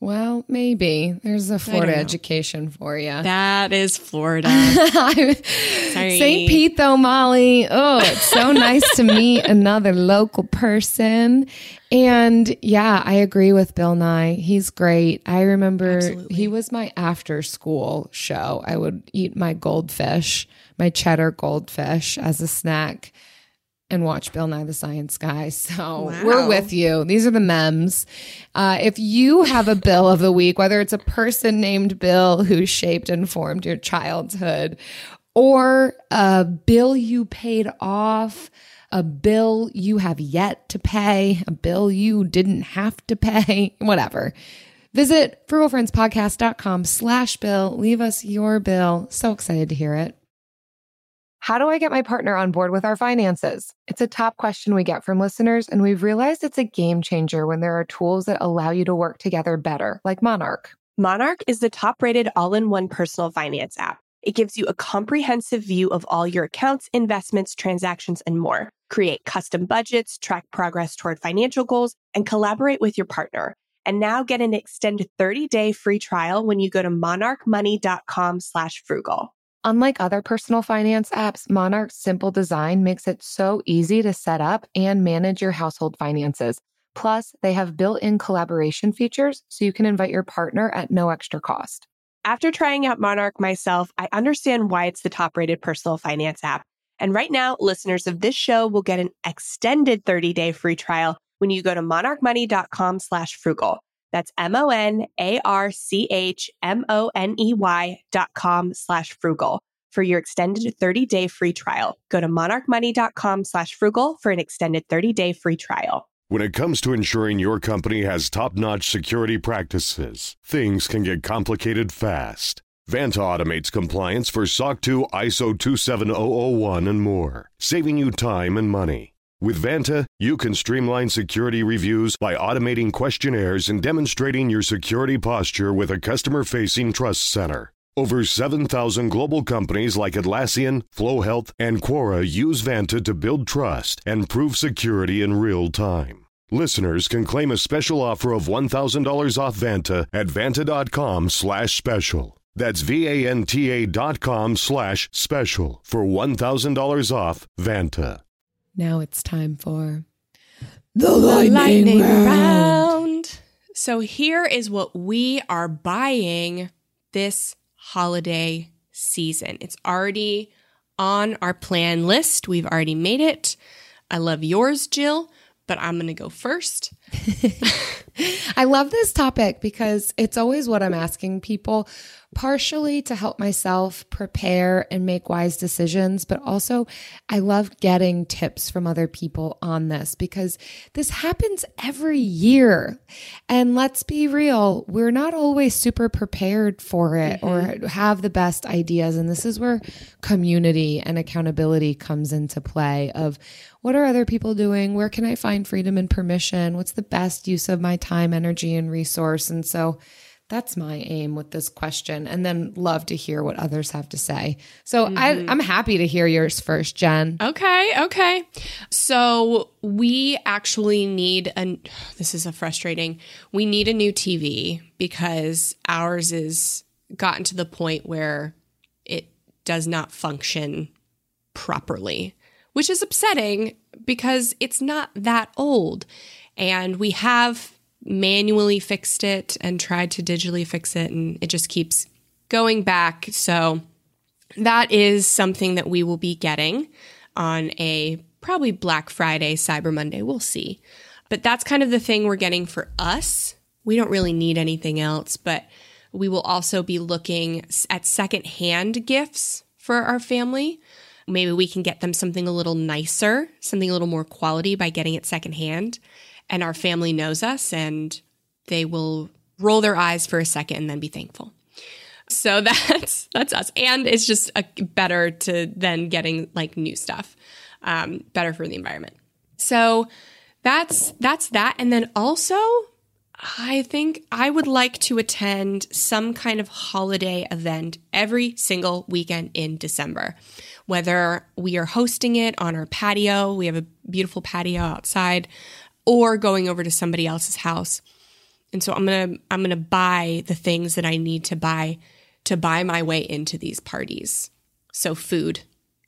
Well, maybe there's a Florida education for you. That is Florida. St. Pete, though, Molly. Oh, it's so nice to meet another local person. And yeah, I agree with Bill Nye. He's great. I remember Absolutely. he was my after school show. I would eat my goldfish, my cheddar goldfish as a snack and watch Bill Nye the Science Guy. So we're with you. These are the memes. Uh, if you have a bill of the week, whether it's a person named Bill who shaped and formed your childhood, or a bill you paid off, a bill you have yet to pay, a bill you didn't have to pay, whatever. Visit frugalfriendspodcast.com slash bill. Leave us your bill. So excited to hear it. How do I get my partner on board with our finances? It's a top question we get from listeners, and we've realized it's a game changer when there are tools that allow you to work together better, like Monarch. Monarch is the top rated all in one personal finance app. It gives you a comprehensive view of all your accounts, investments, transactions, and more. Create custom budgets, track progress toward financial goals, and collaborate with your partner. And now get an extended 30-day free trial when you go to monarchmoney.com slash frugal. Unlike other personal finance apps, Monarch's simple design makes it so easy to set up and manage your household finances. Plus, they have built in collaboration features so you can invite your partner at no extra cost. After trying out Monarch myself, I understand why it's the top rated personal finance app. And right now, listeners of this show will get an extended 30 day free trial when you go to monarchmoney.com slash frugal. That's M O N A R C H M O N E Y dot com slash frugal for your extended 30 day free trial. Go to monarchmoney.com slash frugal for an extended 30 day free trial. When it comes to ensuring your company has top notch security practices, things can get complicated fast. Vanta automates compliance for SOC 2, ISO 27001, and more, saving you time and money. With Vanta, you can streamline security reviews by automating questionnaires and demonstrating your security posture with a customer facing trust center. Over 7,000 global companies like Atlassian, Flo Health, and Quora use Vanta to build trust and prove security in real time. Listeners can claim a special offer of $1,000 off Vanta at vanta.com slash special. That's V-A-N-T-A dot com slash special for $1,000 off Vanta. Now it's time for the lightning round. So here is what we are buying this holiday season. It's already on our plan list. We've already made it. I love yours, Jill, but I'm going to go first. I love this topic because it's always what I'm asking people, partially to help myself prepare and make wise decisions, but also I love getting tips from other people on this because this happens every year. And let's be real, we're not always super prepared for it or mm-hmm. have the best ideas. And this is where community and accountability comes into play of what are other people doing? Where can I find freedom and permission? What's the best use of my time, energy, and resource? And so that's my aim with this question. And then love to hear what others have to say. So I, mm-hmm. I'm happy to hear yours first, Jen. Okay, okay. So we actually need a. This is a frustrating. We need a new TV because ours is gotten to the point where it does not function properly, which is upsetting because it's not that old, and we have manually fixed it and tried to digitally fix it, and it just keeps going back. So that is something that we will be getting on a probably Black Friday, Cyber Monday. We'll see. But that's kind of the thing we're getting for us. We don't really need anything else, but we will also be looking at secondhand gifts for our family. Maybe we can get them something a little nicer, something a little more quality by getting it secondhand. And our family knows us and they will roll their eyes for a second and then be thankful. So that's that's us, and it's just a, better to than getting like new stuff. Um, better for the environment. So that's that's that and then also I think I would like to attend some kind of holiday event every single weekend in December. Whether we are hosting it on our patio, we have a beautiful patio outside, or going over to somebody else's house. And so I'm going to I'm going to buy the things that I need to buy to buy my way into these parties. So food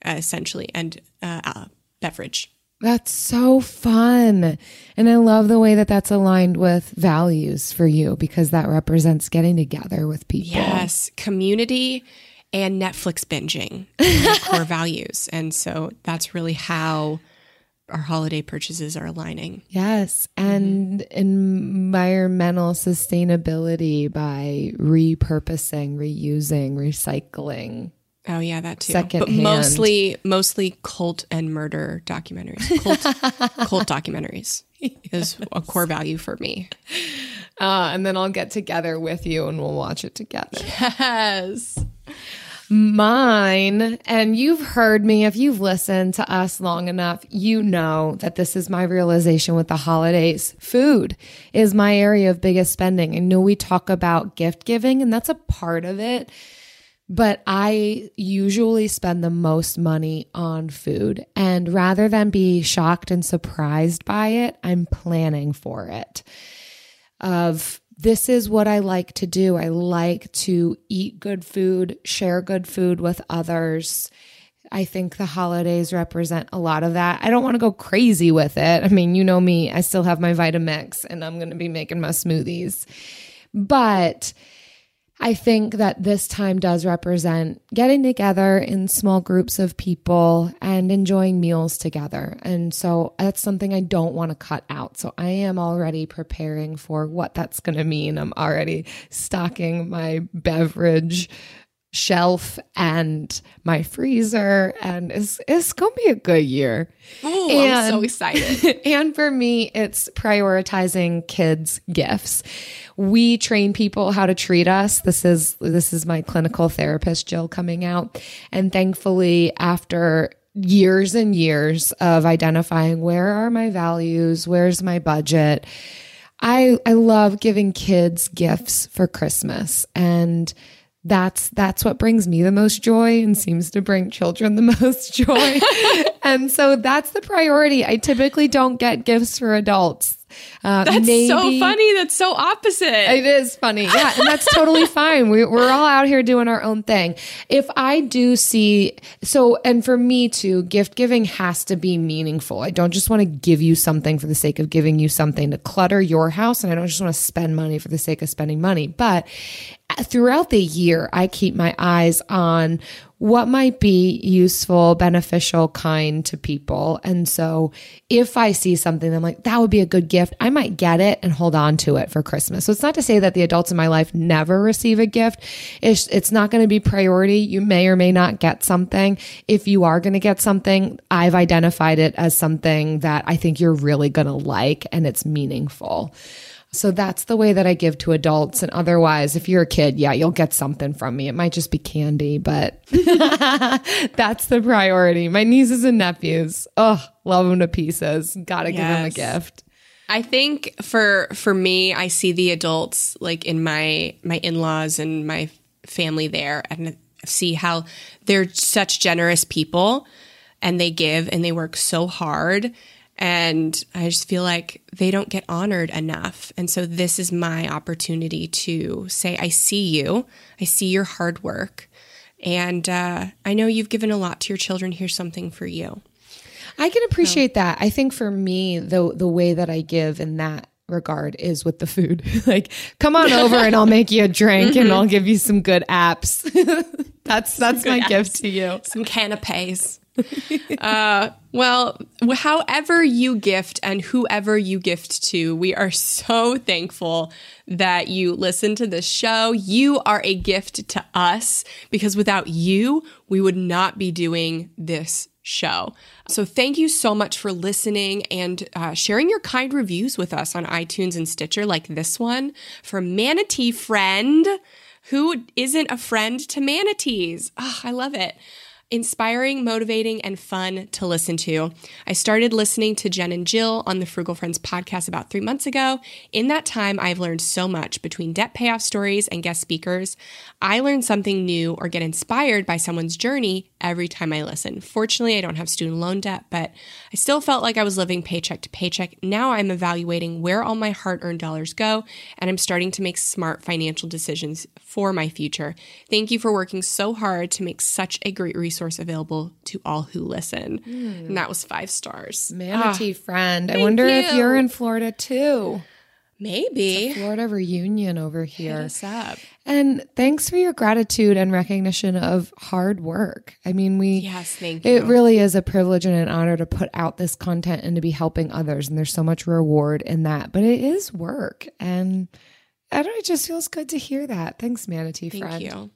uh, essentially and uh, uh, beverage. That's so fun. And I love the way that that's aligned with values for you because that represents getting together with people. Yes, community and Netflix binging core values. And so that's really how our holiday purchases are aligning. Yes. And mm-hmm. environmental sustainability by repurposing, reusing, recycling. Oh yeah, that too. Second but mostly mostly cult and murder documentaries. Cult, cult documentaries is a core value for me. Uh, and then I'll get together with you and we'll watch it together. Yes. Mine, and you've heard me, if you've listened to us long enough, you know that this is my realization with the holidays. Food is my area of biggest spending. I know we talk about gift giving, and that's a part of it but I usually spend the most money on food. And rather than be shocked and surprised by it, I'm planning for it. Of this is what I like to do. I like to eat good food, share good food with others. I think the holidays represent a lot of that. I don't want to go crazy with it. I mean, you know me, I still have my Vitamix and I'm going to be making my smoothies. But I think that this time does represent getting together in small groups of people and enjoying meals together. And so that's something I don't want to cut out. So I am already preparing for what that's going to mean. I'm already stocking my beverage shelf and my freezer and it's, it's gonna be a good year. Ooh, I'm so excited. and for me it's prioritizing kids gifts. We train people how to treat us. This is this is my clinical therapist jill coming out. And thankfully after years and years of identifying where are my values where's my budget i i love giving kids gifts for christmas. And that's that's what brings me the most joy and seems to bring children the most joy. and so that's the priority. I typically don't get gifts for adults. Uh, that's maybe, so funny. That's so opposite. It is funny. Yeah. And that's totally fine. We, we're all out here doing our own thing. If I do see, so, and for me too, gift giving has to be meaningful. I don't just want to give you something for the sake of giving you something to clutter your house. And I don't just want to spend money for the sake of spending money. But throughout the year, I keep my eyes on what might be useful, beneficial, kind to people. And so if I see something, I'm like, that would be a good gift. I might get it and hold on to it for Christmas. So it's not to say that the adults in my life never receive a gift. It's, it's not going to be priority. You may or may not get something. If you are going to get something, I've identified it as something that I think you're really going to like and it's meaningful. So that's the way that I give to adults. And otherwise, if you're a kid, yeah, you'll get something from me. It might just be candy, but that's the priority. My nieces and nephews, oh, love them to pieces. Gotta yes. give them a gift. I think for for me, I see the adults like in my my in laws and my family there, and see how they're such generous people, and they give and they work so hard and I just feel like they don't get honored enough. And so this is my opportunity to say, I see you, I see your hard work. And uh, I know you've given a lot to your children. Here's something for you. I can appreciate so. that. I think for me, the the way that I give in that regard is with the food. like, come on over and I'll make you a drink and I'll give you some good apps. that's that's my apps. gift to you. Some canapes. uh, well, however you gift and whoever you gift to, we are so thankful that you listen to this show. You are a gift to us because without you, we would not be doing this show. So thank you so much for listening and uh, sharing your kind reviews with us on iTunes and Stitcher, like this one from Manatee Friend. Who isn't a friend to manatees? Oh, I love it. Inspiring, motivating, and fun to listen to. I started listening to Jen and Jill on the Frugal Friends podcast about three months ago. In that time, I've learned so much between debt payoff stories and guest speakers. I learn something new or get inspired by someone's journey every time I listen. Fortunately, I don't have student loan debt, but I still felt like I was living paycheck to paycheck. Now I'm evaluating where all my hard earned dollars go, and I'm starting to make smart financial decisions for my future. Thank you for working so hard to make such a great resource available to all who listen. Mm. And that was five stars. Manatee ah, friend. I wonder you. if you're in Florida too. Maybe. Florida reunion over here. Hit us up. And thanks for your gratitude and recognition of hard work. I mean, we Yes, thank you. It really is a privilege and an honor to put out this content and to be helping others and there's so much reward in that. But it is work and I don't know, it just feels good to hear that. Thanks, Manatee thank friend. you.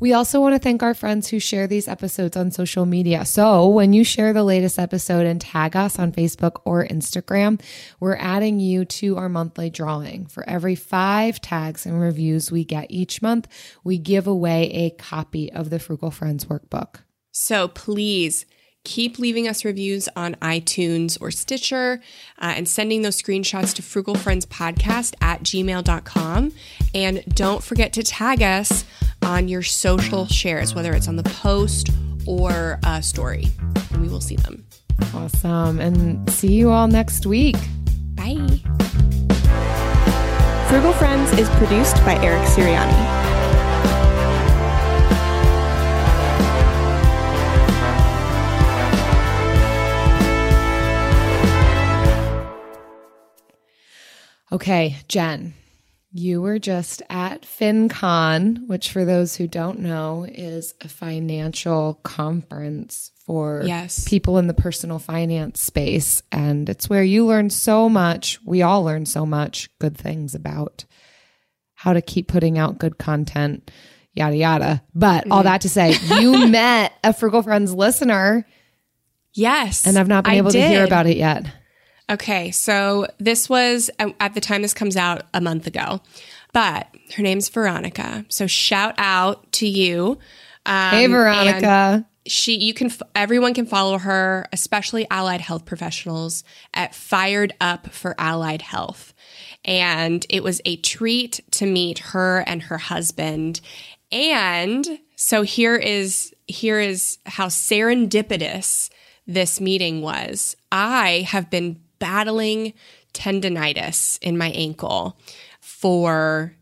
We also want to thank our friends who share these episodes on social media. So when you share the latest episode and tag us on Facebook or Instagram, we're adding you to our monthly drawing. For every five tags and reviews we get each month, we give away a copy of the Frugal Friends workbook. So please, keep leaving us reviews on iTunes or Stitcher uh, and sending those screenshots to frugalfriendspodcast at gmail.com. And don't forget to tag us on your social shares, whether it's on the post or a story, and we will see them. Awesome. And see you all next week. Bye. Frugal Friends is produced by Eric Siriani. Okay, Jen, you were just at FinCon, which, for those who don't know, is a financial conference for yes. people in the personal finance space. And it's where you learn so much. We all learn so much good things about how to keep putting out good content, yada, yada. But mm-hmm. all that to say, you met a Frugal Friends listener. Yes. And I've not been able to hear about it yet. Okay, so this was um, at the time this comes out a month ago, but her name's Veronica. So shout out to you. Um, hey, Veronica. She, you can, everyone can follow her, especially allied health professionals at Fired Up for Allied Health. And it was a treat to meet her and her husband. And so here is, here is how serendipitous this meeting was. I have been battling tendonitis in my ankle for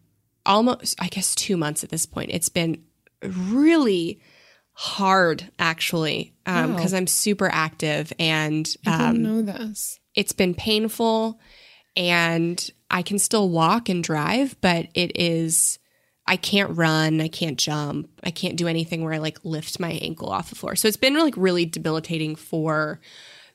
almost, I guess, two months at this point. It's been really hard, actually, because um, wow. I'm super active and um, I didn't um, know this. It's been painful, and I can still walk and drive, but it is. I can't run, I can't jump, I can't do anything where I like lift my ankle off the floor. So it's been like really debilitating for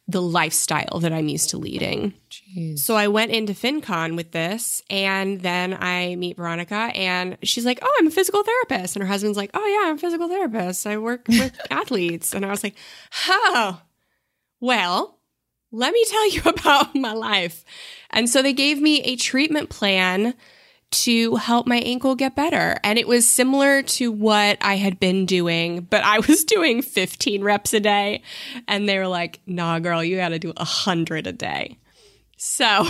the lifestyle that I'm used to leading. Jeez. So I went into FinCon with this, and then I meet Veronica, and she's like, "Oh, I'm a physical therapist," and her husband's like, "Oh yeah, I'm a physical therapist. I work with athletes," and I was like, "Oh, well." Let me tell you about my life. And so they gave me a treatment plan to help my ankle get better. And it was similar to what I had been doing, but I was doing 15 reps a day. And they were like, nah, girl, you got to do 100 a day. So,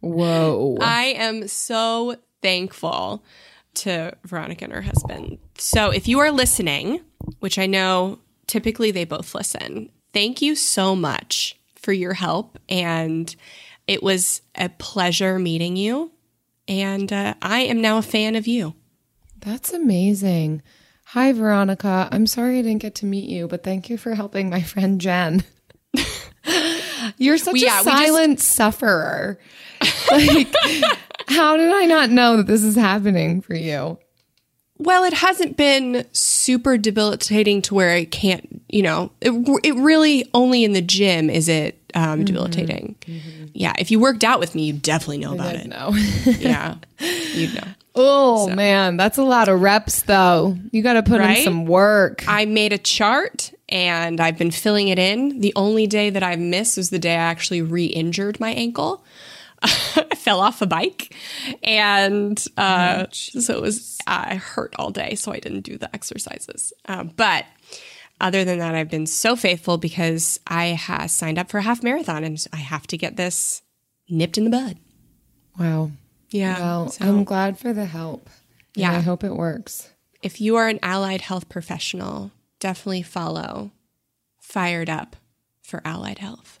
whoa. I am so thankful to Veronica and her husband. So, if you are listening, which I know typically they both listen, thank you so much for your help. And it was a pleasure meeting you. And uh, I am now a fan of you. That's amazing. Hi, Veronica. I'm sorry I didn't get to meet you, but thank you for helping my friend Jen. You're such well, yeah, a silent just... sufferer. like, how did I not know that this is happening for you? Well, it hasn't been super debilitating to where I can't, you know, it, it really only in the gym is it um, mm-hmm. debilitating. Mm-hmm. Yeah, if you worked out with me, you definitely know about it. Know. yeah, you'd know. Oh so. man, that's a lot of reps though. You got to put right? in some work. I made a chart and I've been filling it in. The only day that I've missed was the day I actually re-injured my ankle. I fell off a bike, and uh, so it was I hurt all day, so I didn't do the exercises. Uh, but other than that, I've been so faithful because I have signed up for a half marathon and I have to get this nipped in the bud. Wow. Yeah. Well, so- I'm glad for the help. Yeah. I hope it works. if you are an allied health professional, definitely follow Fired Up for Allied Health.